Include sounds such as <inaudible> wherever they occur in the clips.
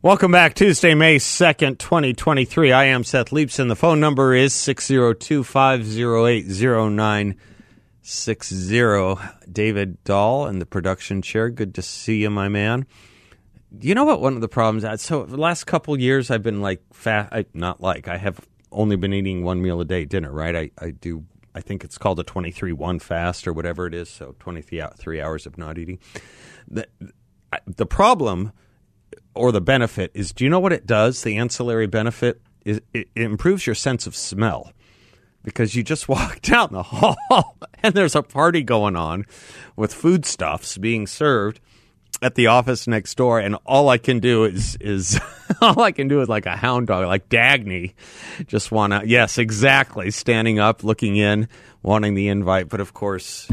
Welcome back. Tuesday, May 2nd, 2023. I am Seth Leibsohn. The phone number is 602 508 0960. David Dahl in the production chair. Good to see you, my man. You know what? One of the problems. uh, So, the last couple years, I've been like fat. Not like I have only been eating one meal a day, dinner. Right? I, I do. I think it's called a twenty-three one fast or whatever it is. So, twenty-three three hours of not eating. The the problem or the benefit is do you know what it does? The ancillary benefit is it, it improves your sense of smell because you just <laughs> walk down the hall and there's a party going on with foodstuffs being served at the office next door and all I can do is is <laughs> all I can do is like a hound dog like Dagny just want to yes exactly standing up looking in wanting the invite but of course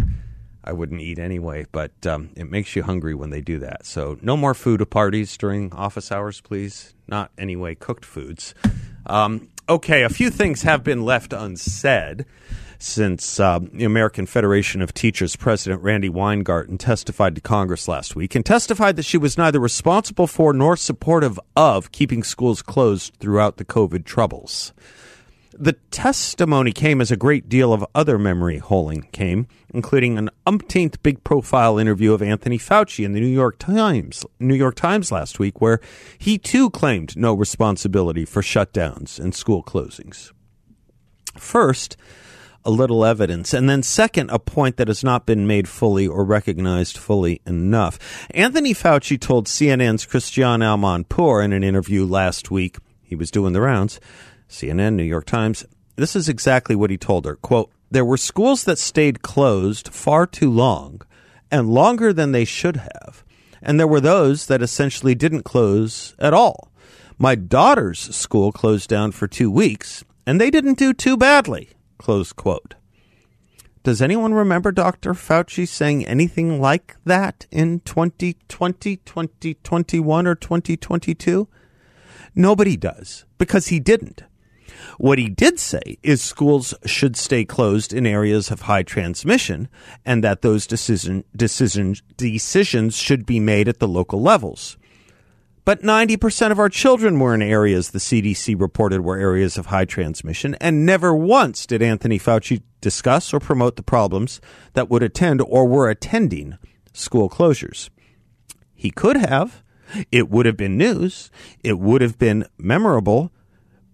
I wouldn't eat anyway, but um, it makes you hungry when they do that. So, no more food at parties during office hours, please. Not anyway cooked foods. Um, okay, a few things have been left unsaid since um, the American Federation of Teachers President Randi Weingarten testified to Congress last week and testified that she was neither responsible for nor supportive of keeping schools closed throughout the COVID troubles. The testimony came as a great deal of other memory holing came, including an umpteenth big profile interview of Anthony Fauci in the New York Times New York Times last week where he too claimed no responsibility for shutdowns and school closings. First, a little evidence, and then second, a point that has not been made fully or recognized fully enough. Anthony Fauci told CNN's Christiane Amanpour in an interview last week, he was doing the rounds, CNN, New York Times, this is exactly what he told her. Quote, there were schools that stayed closed far too long and longer than they should have. And there were those that essentially didn't close at all. My daughter's school closed down for two weeks, and they didn't do too badly. Close quote. Does anyone remember Dr. Fauci saying anything like that in 2020, 2021, or 2022? Nobody does, because he didn't. What he did say is schools should stay closed in areas of high transmission and that those decision, decision, decisions should be made at the local levels. But 90% of our children were in areas the CDC reported were areas of high transmission, and never once did Anthony Fauci discuss or promote the problems that would attend or were attending school closures. He could have. It would have been news. It would have been memorable.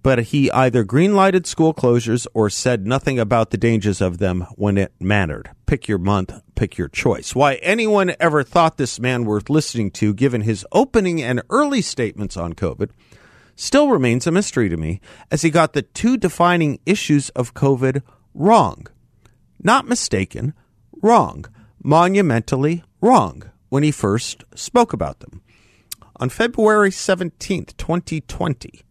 But he either greenlighted school closures or said nothing about the dangers of them when it mattered. Pick your month, pick your choice. Why anyone ever thought this man worth listening to, given his opening and early statements on COVID, still remains a mystery to me, as he got the two defining issues of COVID wrong. Not mistaken, wrong. Monumentally wrong when he first spoke about them. On February 17th, 2020,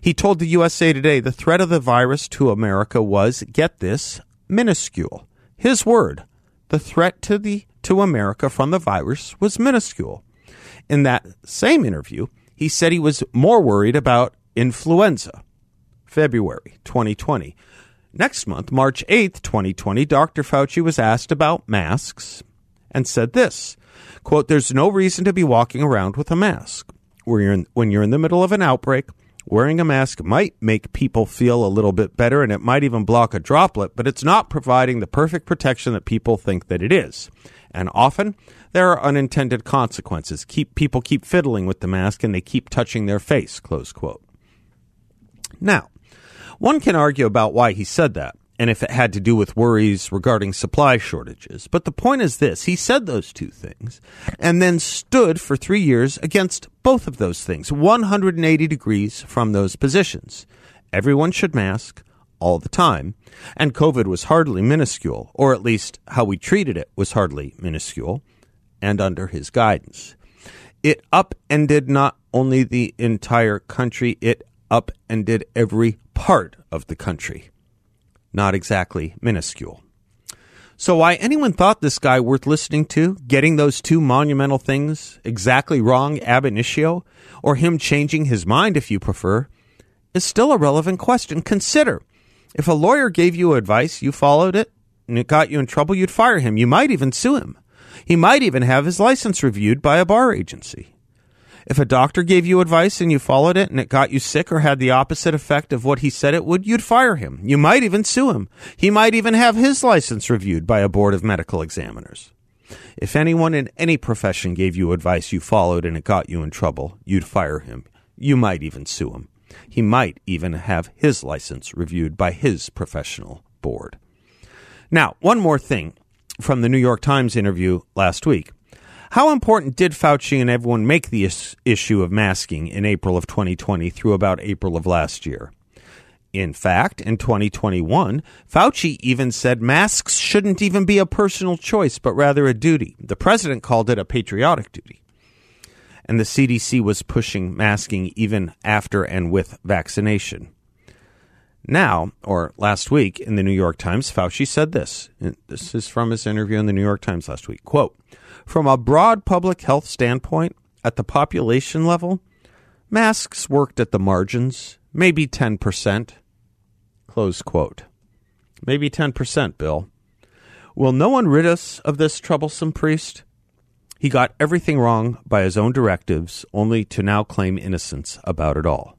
he told the USA Today the threat of the virus to America was, get this, minuscule. His word, the threat to the to America from the virus was minuscule. In that same interview, he said he was more worried about influenza. February 2020. Next month, March 8th, 2020, Dr. Fauci was asked about masks and said this quote, There's no reason to be walking around with a mask. When you're, in, when you're in the middle of an outbreak, wearing a mask might make people feel a little bit better and it might even block a droplet, but it's not providing the perfect protection that people think that it is. And often there are unintended consequences. Keep people keep fiddling with the mask and they keep touching their face, close quote. Now, one can argue about why he said that and if it had to do with worries regarding supply shortages. But the point is this he said those two things and then stood for three years against both of those things, 180 degrees from those positions. Everyone should mask all the time, and COVID was hardly minuscule, or at least how we treated it was hardly minuscule, and under his guidance. It upended not only the entire country, it upended every part of the country. Not exactly minuscule. So, why anyone thought this guy worth listening to, getting those two monumental things exactly wrong ab initio, or him changing his mind if you prefer, is still a relevant question. Consider if a lawyer gave you advice, you followed it, and it got you in trouble, you'd fire him. You might even sue him. He might even have his license reviewed by a bar agency. If a doctor gave you advice and you followed it and it got you sick or had the opposite effect of what he said it would, you'd fire him. You might even sue him. He might even have his license reviewed by a board of medical examiners. If anyone in any profession gave you advice you followed and it got you in trouble, you'd fire him. You might even sue him. He might even have his license reviewed by his professional board. Now, one more thing from the New York Times interview last week. How important did Fauci and everyone make the is- issue of masking in April of 2020 through about April of last year? In fact, in 2021, Fauci even said masks shouldn't even be a personal choice, but rather a duty. The president called it a patriotic duty. And the CDC was pushing masking even after and with vaccination. Now, or last week in the New York Times, Fauci said this. This is from his interview in the New York Times last week. Quote, from a broad public health standpoint, at the population level, masks worked at the margins, maybe 10%. Close quote. Maybe 10%, Bill. Will no one rid us of this troublesome priest? He got everything wrong by his own directives, only to now claim innocence about it all.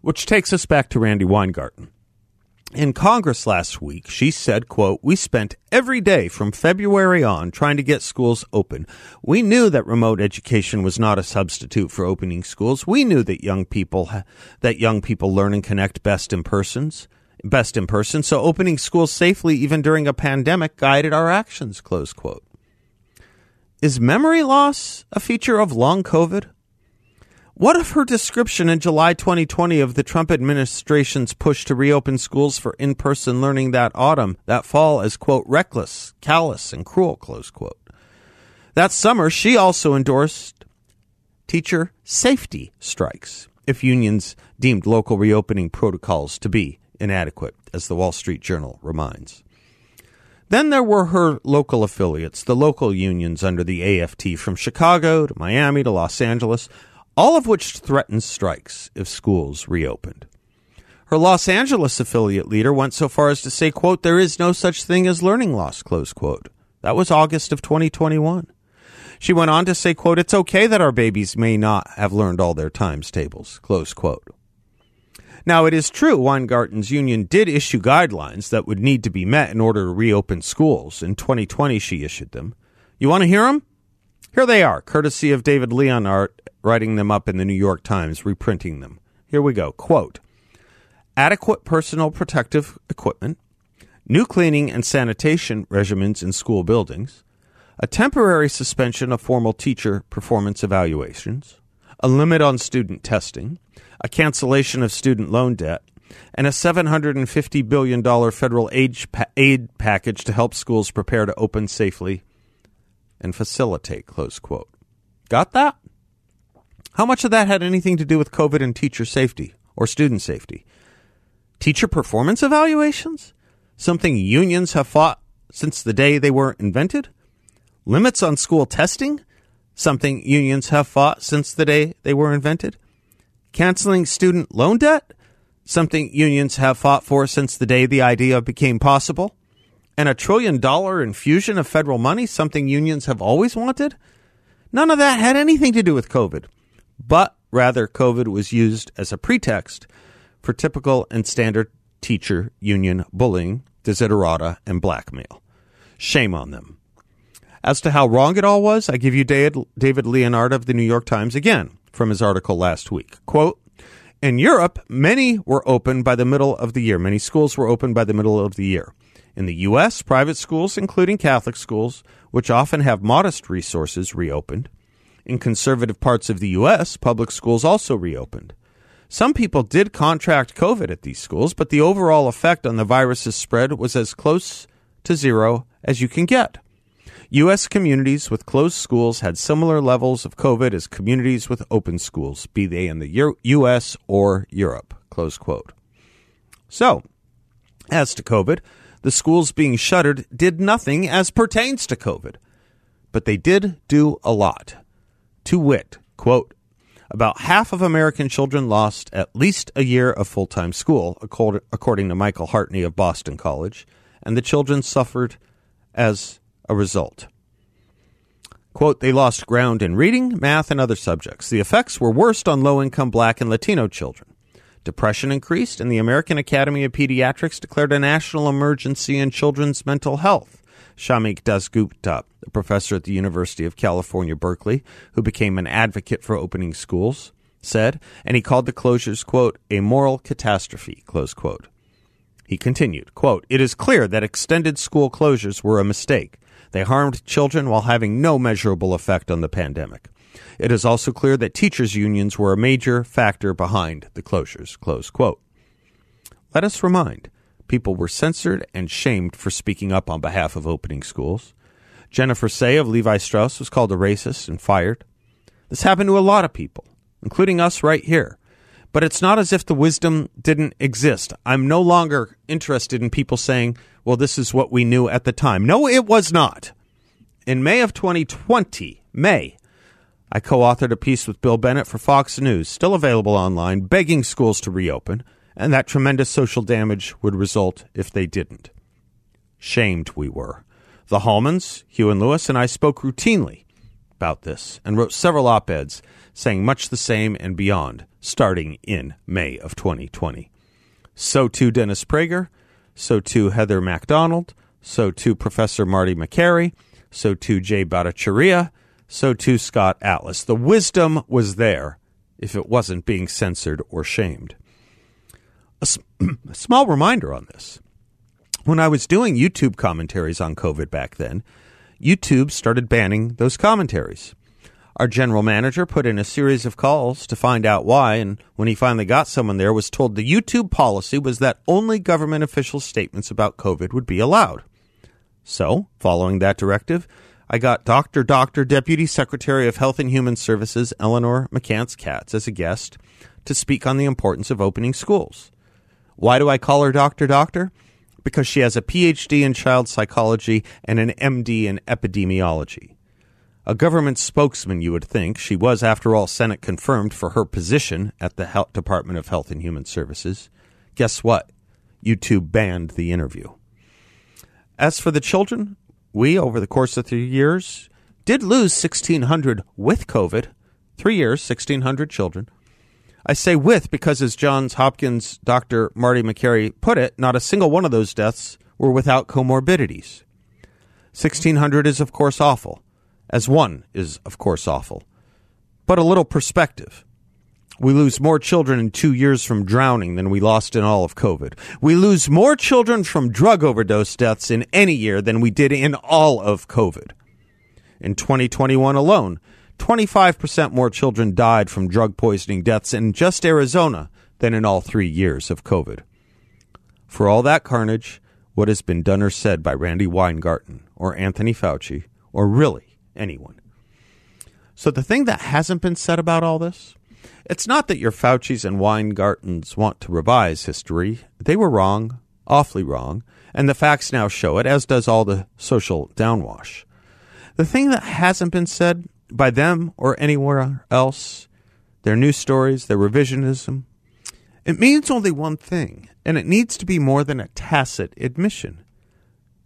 Which takes us back to Randi Weingarten in Congress last week, she said, quote, "We spent every day from February on trying to get schools open. We knew that remote education was not a substitute for opening schools. We knew that young people that young people learn and connect best in persons, best in person. So opening schools safely even during a pandemic guided our actions." Close quote. Is memory loss a feature of long COVID? What if her description in July 2020 of the Trump administration's push to reopen schools for in person learning that autumn, that fall, as, quote, reckless, callous, and cruel, close quote? That summer, she also endorsed teacher safety strikes if unions deemed local reopening protocols to be inadequate, as the Wall Street Journal reminds. Then there were her local affiliates, the local unions under the AFT from Chicago to Miami to Los Angeles, all of which threatened strikes if schools reopened. Her Los Angeles affiliate leader went so far as to say, quote, there is no such thing as learning loss, close quote. That was August of 2021. She went on to say, quote, it's okay that our babies may not have learned all their times tables, close quote. Now, it is true Weingarten's union did issue guidelines that would need to be met in order to reopen schools. In 2020, she issued them. You want to hear them? Here they are, courtesy of David Leonhardt, writing them up in the New York Times, reprinting them. Here we go. Quote Adequate personal protective equipment, new cleaning and sanitation regimens in school buildings, a temporary suspension of formal teacher performance evaluations, a limit on student testing, a cancellation of student loan debt, and a $750 billion federal aid, aid package to help schools prepare to open safely and facilitate, close quote. Got that? How much of that had anything to do with COVID and teacher safety or student safety? Teacher performance evaluations? Something unions have fought since the day they were invented? Limits on school testing? Something unions have fought since the day they were invented? Canceling student loan debt? Something unions have fought for since the day the idea became possible? And a trillion dollar infusion of federal money, something unions have always wanted? None of that had anything to do with COVID, but rather COVID was used as a pretext for typical and standard teacher union bullying, desiderata, and blackmail. Shame on them. As to how wrong it all was, I give you David Leonhardt of the New York Times again from his article last week. Quote, in Europe, many were open by the middle of the year. Many schools were open by the middle of the year. In the U.S., private schools, including Catholic schools, which often have modest resources, reopened. In conservative parts of the U.S., public schools also reopened. Some people did contract COVID at these schools, but the overall effect on the virus's spread was as close to zero as you can get. U.S. communities with closed schools had similar levels of COVID as communities with open schools, be they in the U.S. or Europe. Close quote. So, as to COVID, the schools being shuttered did nothing as pertains to COVID, but they did do a lot. To wit, quote, about half of American children lost at least a year of full time school, according to Michael Hartney of Boston College, and the children suffered as a result. Quote, they lost ground in reading, math, and other subjects. The effects were worst on low income black and Latino children. Depression increased, and the American Academy of Pediatrics declared a national emergency in children's mental health. Shamik Dasgupta, a professor at the University of California, Berkeley, who became an advocate for opening schools, said, and he called the closures, quote, a moral catastrophe, close quote. He continued, quote, It is clear that extended school closures were a mistake. They harmed children while having no measurable effect on the pandemic. It is also clear that teachers' unions were a major factor behind the closures. Close quote. Let us remind people were censored and shamed for speaking up on behalf of opening schools. Jennifer Sey of Levi Strauss was called a racist and fired. This happened to a lot of people, including us right here. But it's not as if the wisdom didn't exist. I'm no longer interested in people saying, well, this is what we knew at the time. No, it was not. In May of 2020, May, I co authored a piece with Bill Bennett for Fox News, still available online, begging schools to reopen, and that tremendous social damage would result if they didn't. Shamed we were. The Hallmans, Hugh and Lewis, and I spoke routinely about this and wrote several op eds saying much the same and beyond, starting in May of 2020. So too Dennis Prager, so too Heather MacDonald, so too Professor Marty Makary, so too Jay Bhattacharya, so too Scott Atlas. The wisdom was there if it wasn't being censored or shamed. <clears throat> A, small reminder on this. When I was doing YouTube commentaries on COVID back then, YouTube started banning those commentaries. Our general manager put in a series of calls to find out why, and when he finally got someone there, was told the YouTube policy was that only government official statements about COVID would be allowed. So, following that directive, I got Dr. Doctor Deputy Secretary of Health and Human Services Elinore McCance-Katz as a guest to speak on the importance of opening schools. Why do I call her Dr. Doctor? Because she has a PhD in child psychology and an MD in epidemiology. A government spokesman, you would think. She was, after all, Senate confirmed for her position at the Health Department of Health and Human Services. Guess what? YouTube banned the interview. As for the children, we, over the course of three years, did lose 1,600 with COVID. Three years, 1,600 children. I say with because, as Johns Hopkins Dr. Marty Makary put it, not a single one of those deaths were without comorbidities. 1,600 is, of course, awful as one is, of course, awful. But a little perspective. We lose more children in two years from drowning than we lost in all of COVID. We lose more children from drug overdose deaths in any year than we did in all of COVID. In 2021 alone, 25% more children died from drug poisoning deaths in just Arizona than in all three years of COVID. For all that carnage, what has been done or said by Randi Weingarten or Anthony Fauci, or really anyone. So the thing that hasn't been said about all this, it's not that your Fauci's and Weingartens want to revise history. They were wrong, awfully wrong, and the facts now show it, as does all the social downwash. The thing that hasn't been said by them or anywhere else, their news stories, their revisionism, it means only one thing, and it needs to be more than a tacit admission.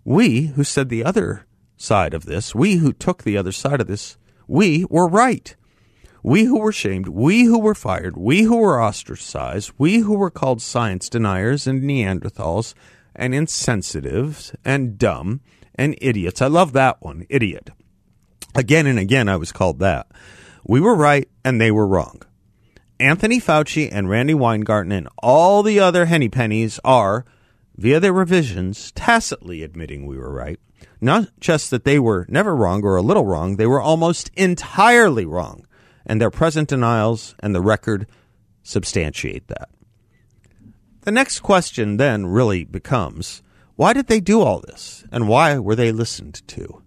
We, who said the other side of this, we who took the other side of this, we were right. We who were shamed, we who were fired, we who were ostracized, we who were called science deniers and Neanderthals and insensitives and dumb and idiots. I love that one, idiot. Again and again, I was called that. We were right and they were wrong. Anthony Fauci and Randi Weingarten and all the other henny pennies are, via their revisions, tacitly admitting we were right. Not just that they were never wrong or a little wrong, they were almost entirely wrong. And their present denials and the record substantiate that. The next question then really becomes why did they do all this? And why were they listened to?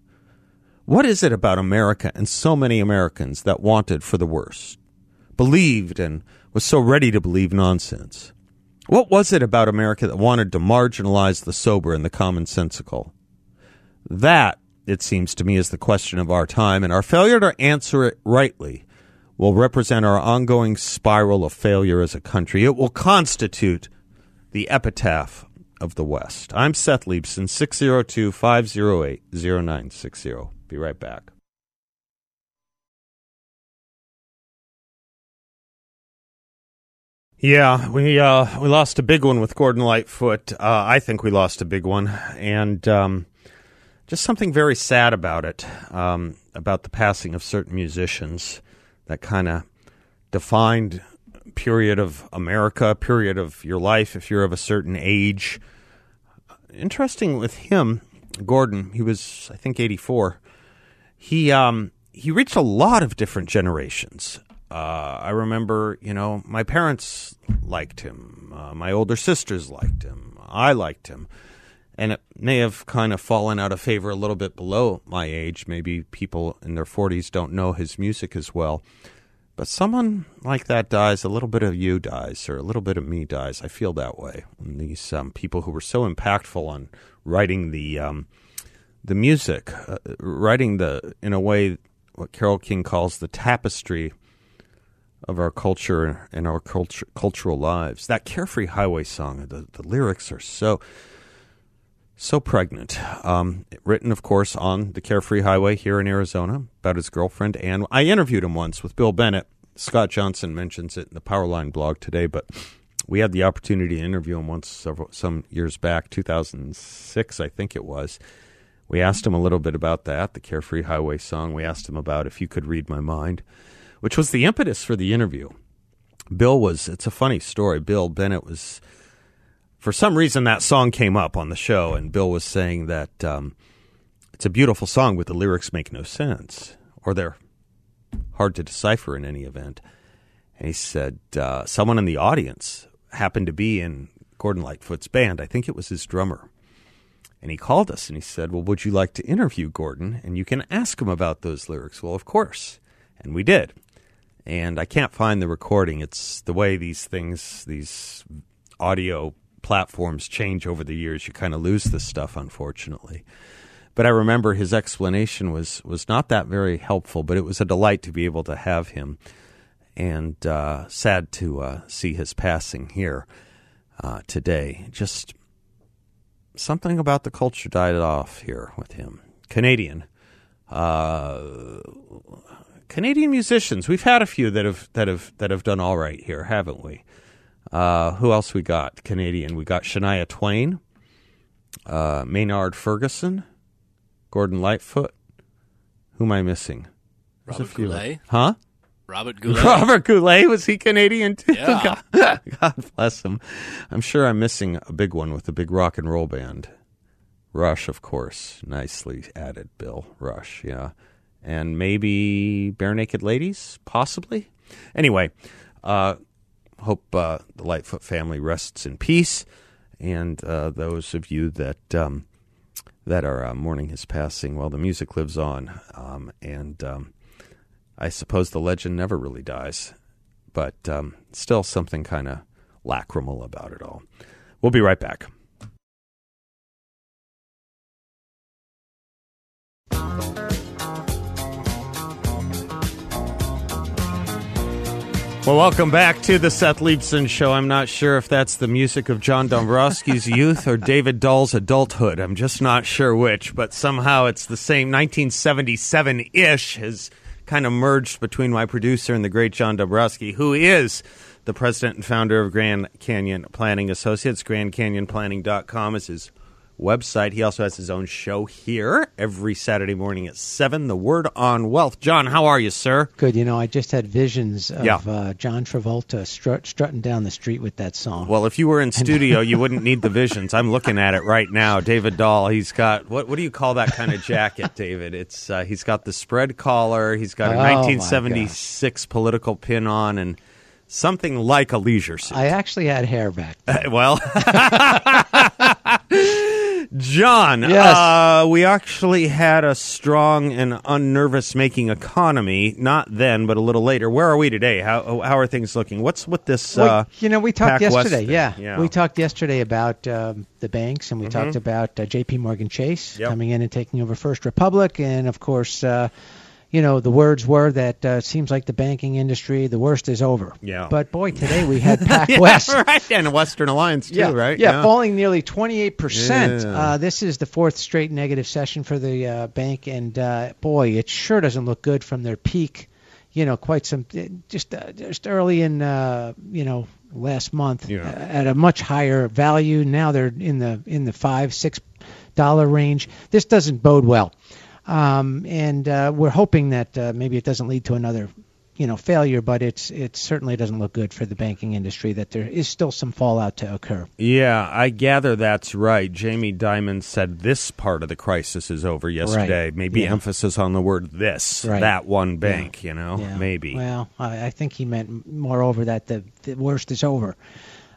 What is it about America and so many Americans that wanted for the worst, believed and was so ready to believe nonsense? What was it about America that wanted to marginalize the sober and the commonsensical? That, it seems to me, is the question of our time, and our failure to answer it rightly will represent our ongoing spiral of failure as a country. It will constitute the epitaph of the West. I'm Seth Leibsohn, 602 508 0960. Be right back. Yeah, we uh, we lost a big one with Gordon Lightfoot. Uh, I think we lost a big one, and um, just something very sad about it, um, about the passing of certain musicians that kind of defined period of America, period of your life if you're of a certain age. Interesting with him, Gordon. He was, I think, 84. He um, he reached a lot of different generations. Uh, I remember, you know, my parents liked him. Uh, my older sisters liked him. I liked him. And it may have kind of fallen out of favor a little bit below my age. Maybe people in their 40s don't know his music as well. But someone like that dies, a little bit of you dies, or a little bit of me dies. I feel that way. And these um, people who were so impactful on writing the um, the music, uh, writing the in a way what Carole King calls the tapestry of our culture and our cultural lives. That Carefree Highway song, the, the lyrics are so so pregnant. Um, written, of course, on the Carefree Highway here in Arizona about his girlfriend. And I interviewed him once with Bill Bennett. Scott Johnson mentions it in the Powerline blog today, but we had the opportunity to interview him once several some years back, 2006, I think it was. We asked him a little bit about that, the Carefree Highway song. We asked him about if you could read my mind, which was the impetus for the interview. Bill was, it's a funny story. Bill Bennett was for some reason that song came up on the show, and Bill was saying that um, it's a beautiful song, but the lyrics make no sense, or they're hard to decipher in any event. And he said uh, someone in the audience happened to be in Gordon Lightfoot's band. I think it was his drummer. And he called us and he said, Well, would you like to interview Gordon? And you can ask him about those lyrics. Well, of course. And we did. And I can't find the recording. It's the way these things, these audio platforms change over the years. You kind of lose this stuff, unfortunately. But I remember his explanation was was not that very helpful. But it was a delight to be able to have him, and uh, sad to uh, see his passing here uh, today. Just something about the culture died off here with him. Canadian. Uh, Canadian musicians. We've had a few that have that have that have done all right here, haven't we? Uh, who else we got? Canadian. We got Shania Twain, uh, Maynard Ferguson, Gordon Lightfoot. Who am I missing? There's Robert Goulet. Huh? Robert <laughs> Goulet. Robert Goulet was he Canadian too? Yeah. <laughs> God, God bless him. I'm sure I'm missing a big one with a big rock and roll band. Rush, of course, nicely added. Bill Rush, yeah, and maybe Barenaked Ladies, possibly. Anyway, uh, hope uh, the Lightfoot family rests in peace, and uh, those of you that um, that are uh, mourning his passing, well, the music lives on, um, and um, I suppose the legend never really dies, but um, still something kind of lacrimal about it all. We'll be right back. Well, welcome back to the Seth Leibsohn Show. I'm not sure if that's the music of John Dombroski's <laughs> youth or David Dahl's adulthood. I'm just not sure which, but somehow it's the same 1977 ish has kind of merged between my producer and the great John Dombroski, who is the president and founder of Grand Canyon Planning Associates. GrandCanyonPlanning.com is his website. He also has his own show here every Saturday morning at 7, The Word on Wealth. John, how are you, sir? Good. You know, I just had visions of Yeah. uh, John Travolta strut, strutting down the street with that song. Well, if you were in studio, <laughs> you wouldn't need the visions. I'm looking at it right now. David Dahl, he's got what? What do you call that kind of jacket, David? It's uh, he's got the spread collar. He's got a Oh, 1976 political pin on, and something like a leisure suit. I actually had hair back. then. <laughs> well, <laughs> John, Yes. uh, we actually had a strong and unnervous making economy, not then, but a little later. Where are we today? How how are things looking? What's with this? Well, uh, you know, we talked yesterday. Yeah. Yeah. we talked yesterday about um, the banks, and we talked about uh, J.P. Morgan Chase Yep. coming in and taking over First Republic, and of course, uh, you know, the words were that uh, seems like the banking industry, the worst is over. Yeah. But boy, today we <laughs> had PacWest. <laughs> right, and Western Alliance too, yeah, right? Yeah, falling nearly 28%. Yeah. Uh, this is the fourth straight negative session for the uh, bank, and uh, boy, it sure doesn't look good from their peak. You know, quite some just uh, just early in uh, you know last month Yeah. at a much higher value. Now they're in the in the five six dollar range. This doesn't bode well, um, and uh, we're hoping that uh, maybe it doesn't lead to another you know failure, but it's it certainly doesn't look good for the banking industry. That there is still some fallout to occur. Yeah, I gather that's right. Jamie Dimon said this part of the crisis is over yesterday. Maybe Yeah. emphasis on the word this, Right. that one bank, you know, Yeah. maybe. Well, I, I think he meant moreover that the, the worst is over.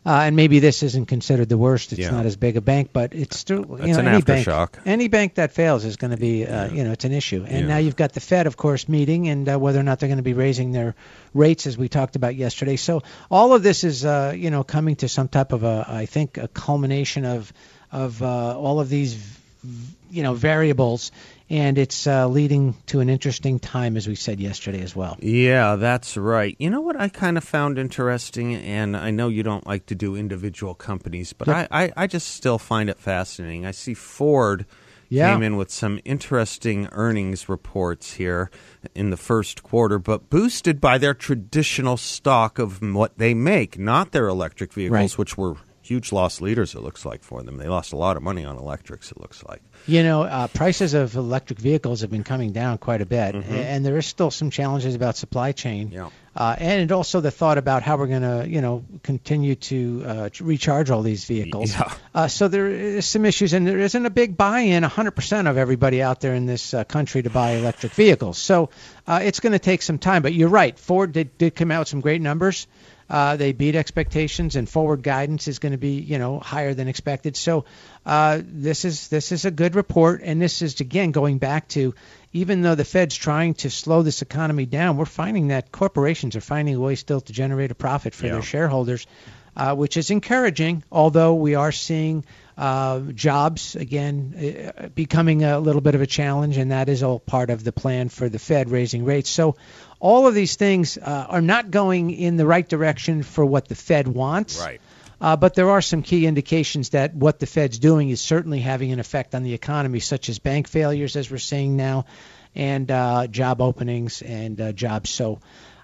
Uh, and maybe this isn't considered the worst. It's Yeah. not as big a bank, but it's still you That's know an any bank aftershock. any bank that fails is going to be uh, you know it's an issue. And Yeah. now you've got the Fed, of course, meeting and uh, whether or not they're going to be raising their rates as we talked about yesterday. So all of this is uh, you know coming to some type of a I think a culmination of of uh, all of these you know variables, and it's uh, leading to an interesting time as we said yesterday as well. Yeah, that's right. You know what I kind of found interesting, and I know you don't like to do individual companies, but. I, I, I just still find it fascinating. I see Ford Yeah. came in with some interesting earnings reports here in the first quarter, but boosted by their traditional stock of what they make, not their electric vehicles, Right. which were huge loss leaders, it looks like, for them. They lost a lot of money on electrics, it looks like. You know, uh, prices of electric vehicles have been coming down quite a bit, Mm-hmm. and there is still some challenges about supply chain. Yeah. Uh, and also the thought about how we're going to, you know, continue to uh, recharge all these vehicles. Yeah. Uh, so there is some issues, and there isn't a big buy-in. 100% of everybody out there in this uh, country to buy electric vehicles. So uh, it's going to take some time. But you're right. Ford did, did come out with some great numbers. Uh, they beat expectations, and forward guidance is going to be, you know, higher than expected. So uh, this is this is a good report, and this is again going back to, even though the Fed's trying to slow this economy down, we're finding that corporations are finding a way still to generate a profit for Yeah. their shareholders, uh, which is encouraging. Although we are seeing uh, jobs again uh, becoming a little bit of a challenge, and that is all part of the plan for the Fed raising rates. So all of these things uh, are not going in the right direction for what the Fed wants. Right. Uh, but there are some key indications that what the Fed's doing is certainly having an effect on the economy, such as bank failures, as we're seeing now, and uh, job openings and uh, jobs. So.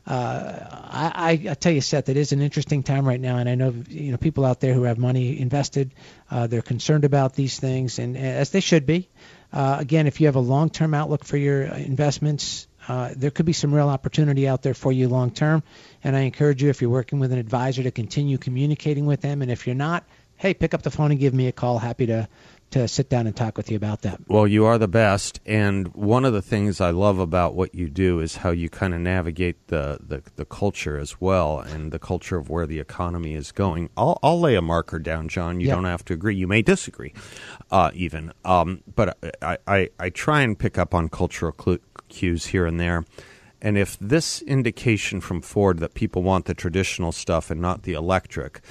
Uh, I, I, I tell you, Seth, it is an interesting time right now, and I know you know people out there who have money invested. Uh, they're concerned about these things, and as they should be. Uh, again, if you have a long-term outlook for your investments, uh, there could be some real opportunity out there for you long term. And I encourage you, if you're working with an advisor, to continue communicating with them. And if you're not, hey, pick up the phone and give me a call. Happy to to sit down and talk with you about that. Well, you are the best, and one of the things I love about what you do is how you kind of navigate the, the, the culture as well, and the culture of where the economy is going. I'll, I'll lay a marker down, John. You Yep. don't have to agree. You may disagree, uh, even. Um, but I, I, I try and pick up on cultural clu- cues here and there. And if this indication from Ford that people want the traditional stuff and not the electric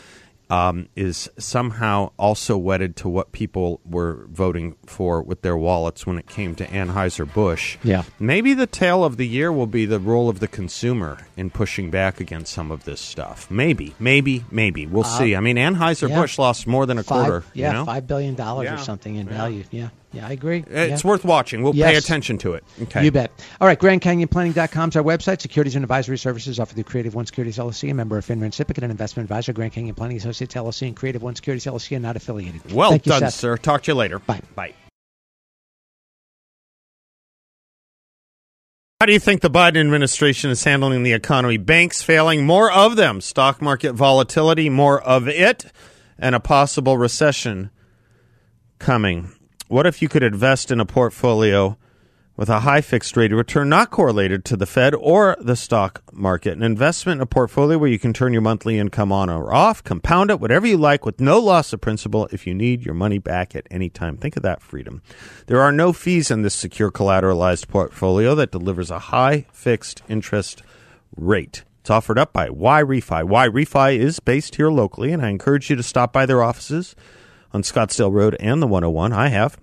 um, is somehow also wedded to what people were voting for with their wallets when it came to Anheuser-Busch. Yeah. Maybe the tale of the year will be the role of the consumer in pushing back against some of this stuff. Maybe, maybe, maybe. We'll see. I mean, Anheuser-Busch lost more than a Five, quarter. yeah, you know? five billion dollars Yeah. or something in value. Yeah, yeah, I agree. It's yeah. worth watching. We'll pay attention to it. Okay. You bet. All right, GrandCanyonPlanning.com is our website. Securities and advisory services offered through Creative One Securities LLC, a member of FINRA and SIPC, and an investment advisor. Grand Canyon Planning Associates LLC and Creative One Securities LLC are not affiliated. Well Thank done, Seth. sir. Talk to you later. Bye. Bye. How do you think the Biden administration is handling the economy? Banks failing, more of them. Stock market volatility, more of it. And a possible recession coming. What if you could invest in a portfolio with a high fixed rate of return not correlated to the Fed or the stock market. An investment in a portfolio where you can turn your monthly income on or off, compound it, whatever you like, with no loss of principal if you need your money back at any time. Think of that freedom. There are no fees in this secure collateralized portfolio that delivers a high fixed interest rate. It's offered up by YRefy. Y Refi is based here locally, and I encourage you to stop by their offices on Scottsdale Road and the 101. I have.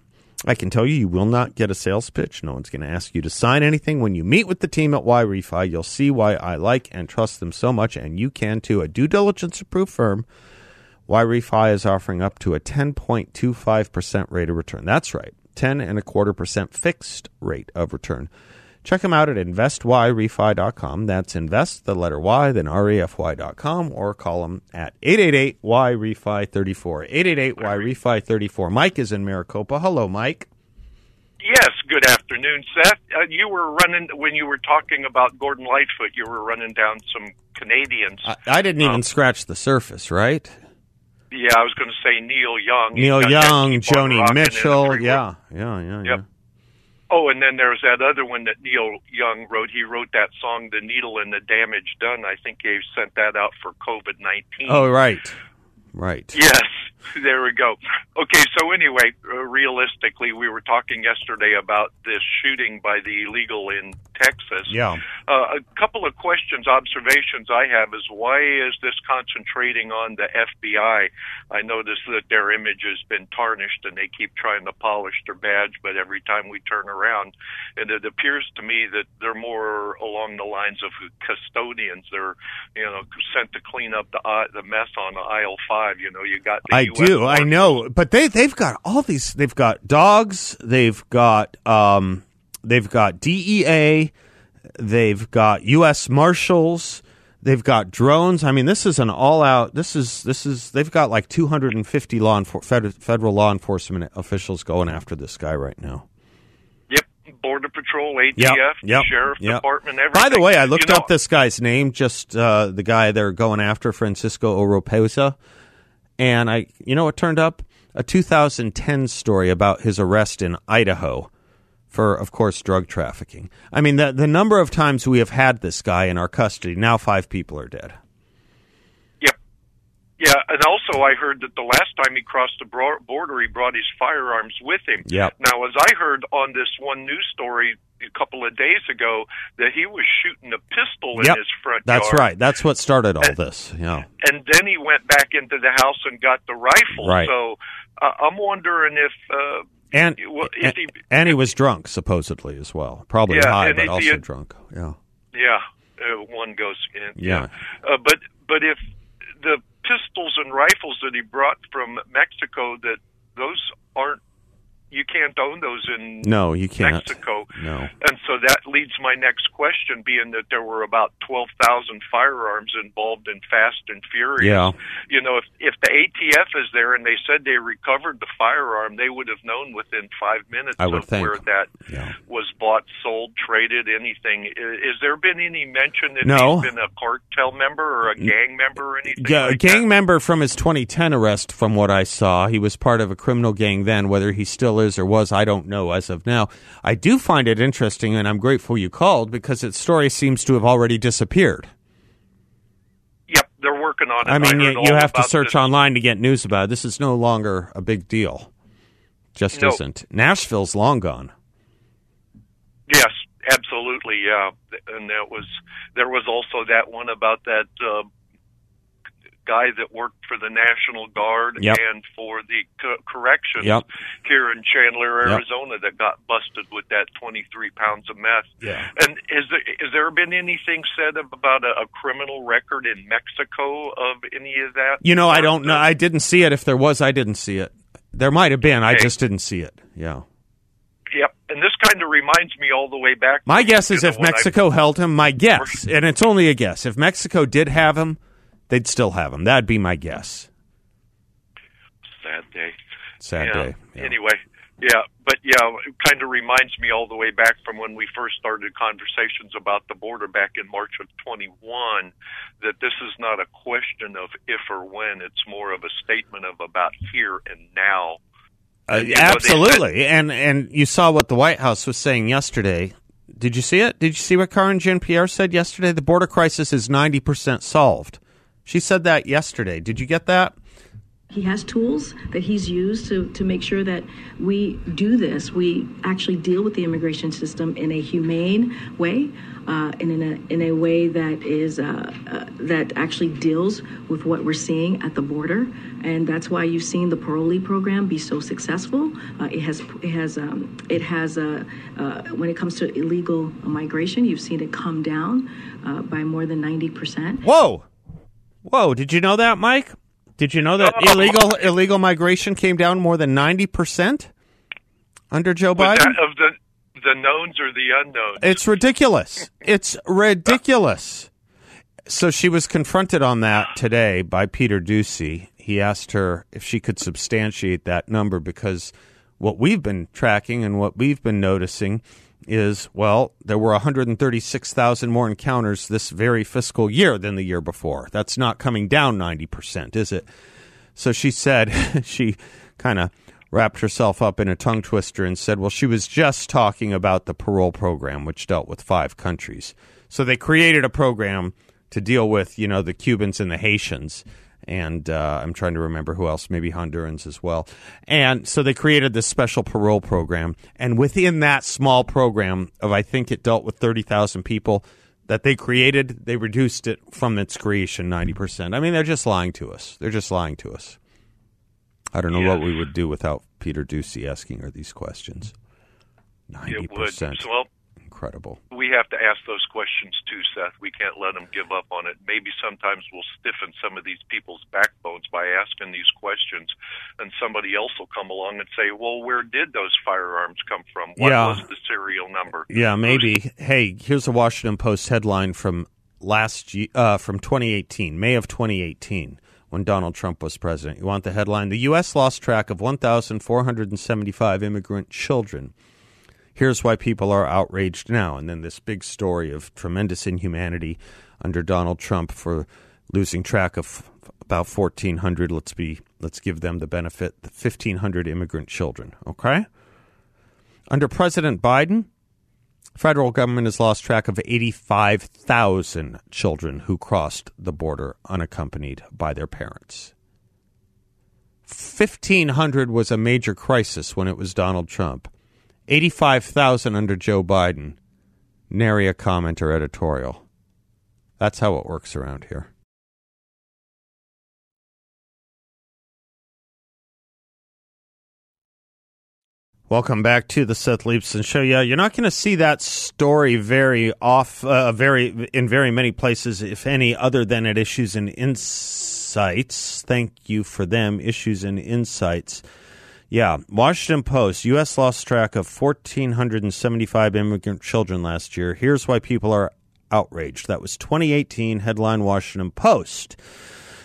I can tell you, you will not get a sales pitch. No one's going to ask you to sign anything. When you meet with the team at YRefy, you'll see why I like and trust them so much, and you can too. A due diligence approved firm, YRefy is offering up to a 10.25% rate of return. That's right, 10 and a quarter percent fixed rate of return. Check them out at investyrefy.com. That's invest, the letter Y, then refy.com, or call them at 888-YREFI34. 888-YREFI34. Mike is in Maricopa. Hello, Mike. Yes, good afternoon, Seth. Uh, you were running, when you were talking about Gordon Lightfoot, you were running down some Canadians. I, I didn't even um, scratch the surface, right? Yeah, I was going to say Neil Young. Neil Young, Joni Mitchell. Yeah, yeah, yeah, yeah. Oh, and then there's that other one that Neil Young wrote. He wrote that song, "The Needle and the Damage Done." I think he sent that out for COVID nineteen. Oh, right, right. Yes, <laughs> there we go. Okay, so anyway, uh, realistically, we were talking yesterday about this shooting by the illegal in Texas. Yeah. Uh, a couple of questions, observations I have is why is this concentrating on the FBI? I notice that their image has been tarnished and they keep trying to polish their badge, but every time we turn around, and it appears to me that they're more along the lines of custodians. They're, you know, sent to clean up the uh, the mess on aisle five. You know, you got I US do, I know, but they they've got all these. They've got dogs. They've got um, they've got DEA. They've got U.S. Marshals. They've got drones. I mean, this is an all-out. This is this is. They've got like 250 law enfor- federal law enforcement officials going after this guy right now. Yep, Border Patrol, ATF, yep, yep, Sheriff yep. Department, everything. By the way, I looked you know, up this guy's name. Just uh, the guy they're going after, Francisco Oropeza, and I, you know, what turned up a 2010 story about his arrest in Idaho for, of course, drug trafficking. I mean, the the number of times we have had this guy in our custody. Now, five people are dead. Yep. Yeah, and also I heard that the last time he crossed the border, he brought his firearms with him. Yep. Now, as I heard on this one news story a couple of days ago, that he was shooting a pistol in his front yard. That's yard. right. That's what started all And- this. Yeah. And then he went back into the house and got the rifle. Right. So uh, I'm wondering if. Uh, And Well, if and, he- and he was drunk supposedly as well. Probably Yeah, high, but also he- drunk. Yeah. Yeah, uh, one goes in. Yeah. Uh, but but if the pistols and rifles that he brought from Mexico, that those aren't, you can't own those in No, you can't. Mexico. No. And so that leads my next question, being that there were about twelve thousand firearms involved in Fast and Furious. Yeah. You know, if if the ATF is there and they said they recovered the firearm, they would have known within five minutes I would of think. where that Yeah. was bought, sold, traded, anything. Is there been any mention that No. he's been a cartel member or a gang member or anything? Yeah, a gang that? member from his 2010 arrest, from what I saw. He was part of a criminal gang then. Whether he still is or was, I don't know as of now. I do find it interesting, and I'm grateful you called because its story seems to have already disappeared. Yep, they're working on it. I mean, heard you, you have to search this. online to get news about it. This is no longer a big deal. Just No. isn't. Nashville's long gone. Yes, absolutely. Yeah, and that was there was also that one about that uh, guy that worked for the National Guard Yep. and for the co- corrections Yep. here in Chandler, Yep. Arizona, that got busted with that 23 pounds of meth. Yeah. And is there has there been anything said about a, a criminal record in Mexico of any of that? You know, I don't know. I didn't see it. If there was, I didn't see it. There might have been. I just didn't see it. Yeah. Yep. And this kind of reminds me all the way back. My guess is if when I- Mexico held him, my guess, and it's only a guess, if Mexico did have him, they'd still have him. That'd be my guess. sad day. Sad yeah. day. Yeah. Anyway, yeah, but yeah, it kind of reminds me all the way back from when we first started conversations about the border back in March of 21 that this is not a question of if or when, it's more of a statement of about here and now. Uh, absolutely, and and you saw what the White House was saying yesterday. Did you see it? Did you see what Karine Jean Pierre said yesterday? The border crisis is ninety percent solved. She said that yesterday. Did you get that? He has tools that he's used to, to make sure that we do this. We actually deal with the immigration system in a humane way, uh, and in a in a way that is uh, uh, that actually deals with what we're seeing at the border. And that's why you've seen the parolee program be so successful. Uh, it has it has um, it has uh, uh, when it comes to illegal migration, you've seen it come down by more than ninety percent. Whoa, whoa! Did you know that, Mike? Did you know that oh. illegal illegal migration came down more than ninety percent under Joe Biden? of the the knowns or the unknowns? It's ridiculous. It's ridiculous. So she was confronted on that today by Peter Doocy. He asked her if she could substantiate that number because what we've been tracking and what we've been noticing is well, there were 136,000 more encounters this very fiscal year than the year before. That's not coming down 90%, is it? So she said, <laughs> she kind of wrapped herself up in a tongue twister and said, well, she was just talking about the parole program, which dealt with five countries. So they created a program to deal with, you know, the Cubans and the Haitians and uh, I'm trying to remember who else, maybe Hondurans as well. And so they created this special parole program, and within that small program of I think it dealt with thirty thousand people that they created, they reduced it from its creation ninety percent. I mean, they're just lying to us. They're just lying to us. I don't know yeah. what we would do without Peter Doocy asking her these questions. Ninety percent. Well, incredible. We have to ask those questions too, Seth. We can't let them give up on it. Maybe sometimes we'll stiffen some of these people's backbones by asking these questions, and somebody else will come along and say, "Well, where did those firearms come from? What yeah. was the serial number?" Yeah, maybe. hey, here's a Washington Post headline from last uh, from 2018, May of 2018 when Donald Trump was president. You want the headline? The U.S. lost track of 1,475 immigrant children here's why people are outraged now. And then this big story of tremendous inhumanity under Donald Trump for losing track of about 1,400. Let's be let's give them the benefit. The 1,500 immigrant children. Okay. Under President Biden, federal government has lost track of 85,000 children who crossed the border unaccompanied by their parents. 1,500 was a major crisis when it was Donald Trump. 85,000 under Joe Biden. Nary a comment or editorial. That's how it works around here. Welcome back to the Seth Leibsohn Show. Yeah, you're not going to see that story very off, uh, very in very many places, if any, other than at Issues and Insights. Thank you for them, Issues and Insights. Yeah, Washington Post. U.S. lost track of 1,475 immigrant children last year. Here's why people are outraged. That was 2018 headline Washington Post.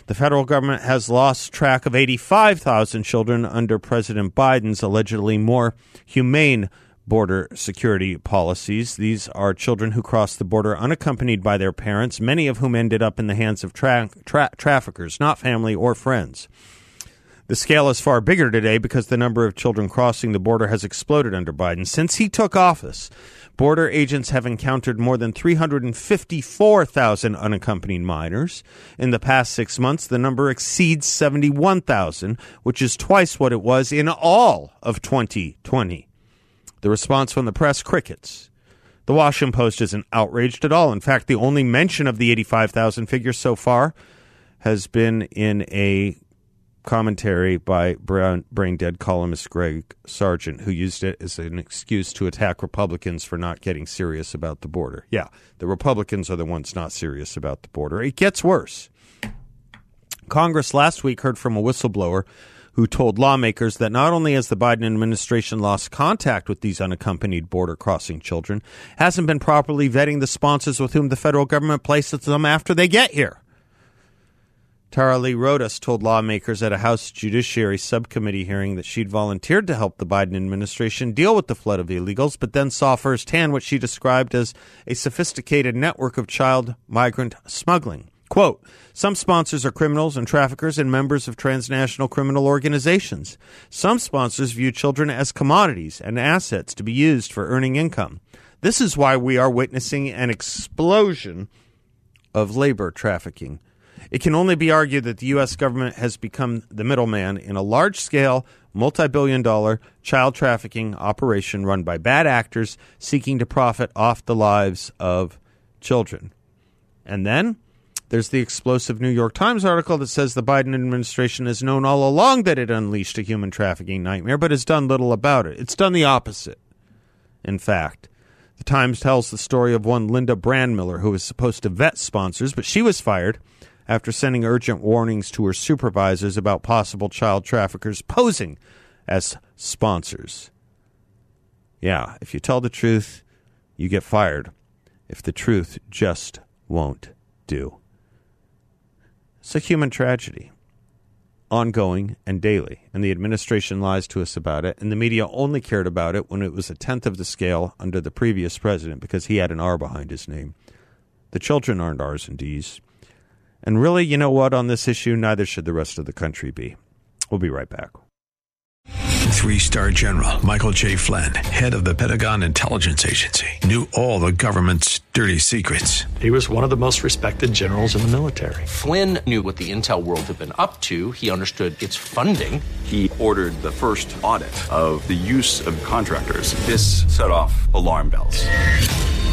The federal government has lost track of 85,000 children under President Biden's allegedly more humane border security policies. These are children who crossed the border unaccompanied by their parents, many of whom ended up in the hands of tra- tra- traffickers, not family or friends. The scale is far bigger today because the number of children crossing the border has exploded under Biden. Since he took office, border agents have encountered more than 354,000 unaccompanied minors. In the past six months, the number exceeds 71,000, which is twice what it was in all of 2020. The response from the press crickets. The Washington Post isn't outraged at all. In fact, the only mention of the 85,000 figure so far has been in a commentary by brain dead columnist Greg Sargent, who used it as an excuse to attack Republicans for not getting serious about the border. Yeah, the Republicans are the ones not serious about the border. It gets worse. Congress last week heard from a whistleblower who told lawmakers that not only has the Biden administration lost contact with these unaccompanied border crossing children, hasn't been properly vetting the sponsors with whom the federal government places them after they get here. Tara Lee Rodas told lawmakers at a House Judiciary Subcommittee hearing that she'd volunteered to help the Biden administration deal with the flood of illegals, but then saw firsthand what she described as a sophisticated network of child migrant smuggling. Quote Some sponsors are criminals and traffickers and members of transnational criminal organizations. Some sponsors view children as commodities and assets to be used for earning income. This is why we are witnessing an explosion of labor trafficking. It can only be argued that the U.S. government has become the middleman in a large scale, multi billion dollar child trafficking operation run by bad actors seeking to profit off the lives of children. And then there's the explosive New York Times article that says the Biden administration has known all along that it unleashed a human trafficking nightmare, but has done little about it. It's done the opposite, in fact. The Times tells the story of one Linda Brandmiller who was supposed to vet sponsors, but she was fired after sending urgent warnings to her supervisors about possible child traffickers posing as sponsors. Yeah, if you tell the truth, you get fired. If the truth just won't do. It's a human tragedy, ongoing and daily, and the administration lies to us about it, and the media only cared about it when it was a tenth of the scale under the previous president because he had an R behind his name. The children aren't R's and D's. And really, you know what, on this issue, neither should the rest of the country be. We'll be right back. Three star general Michael J. Flynn, head of the Pentagon Intelligence Agency, knew all the government's dirty secrets. He was one of the most respected generals in the military. Flynn knew what the intel world had been up to. He understood its funding. He ordered the first audit of the use of contractors. This set off alarm bells.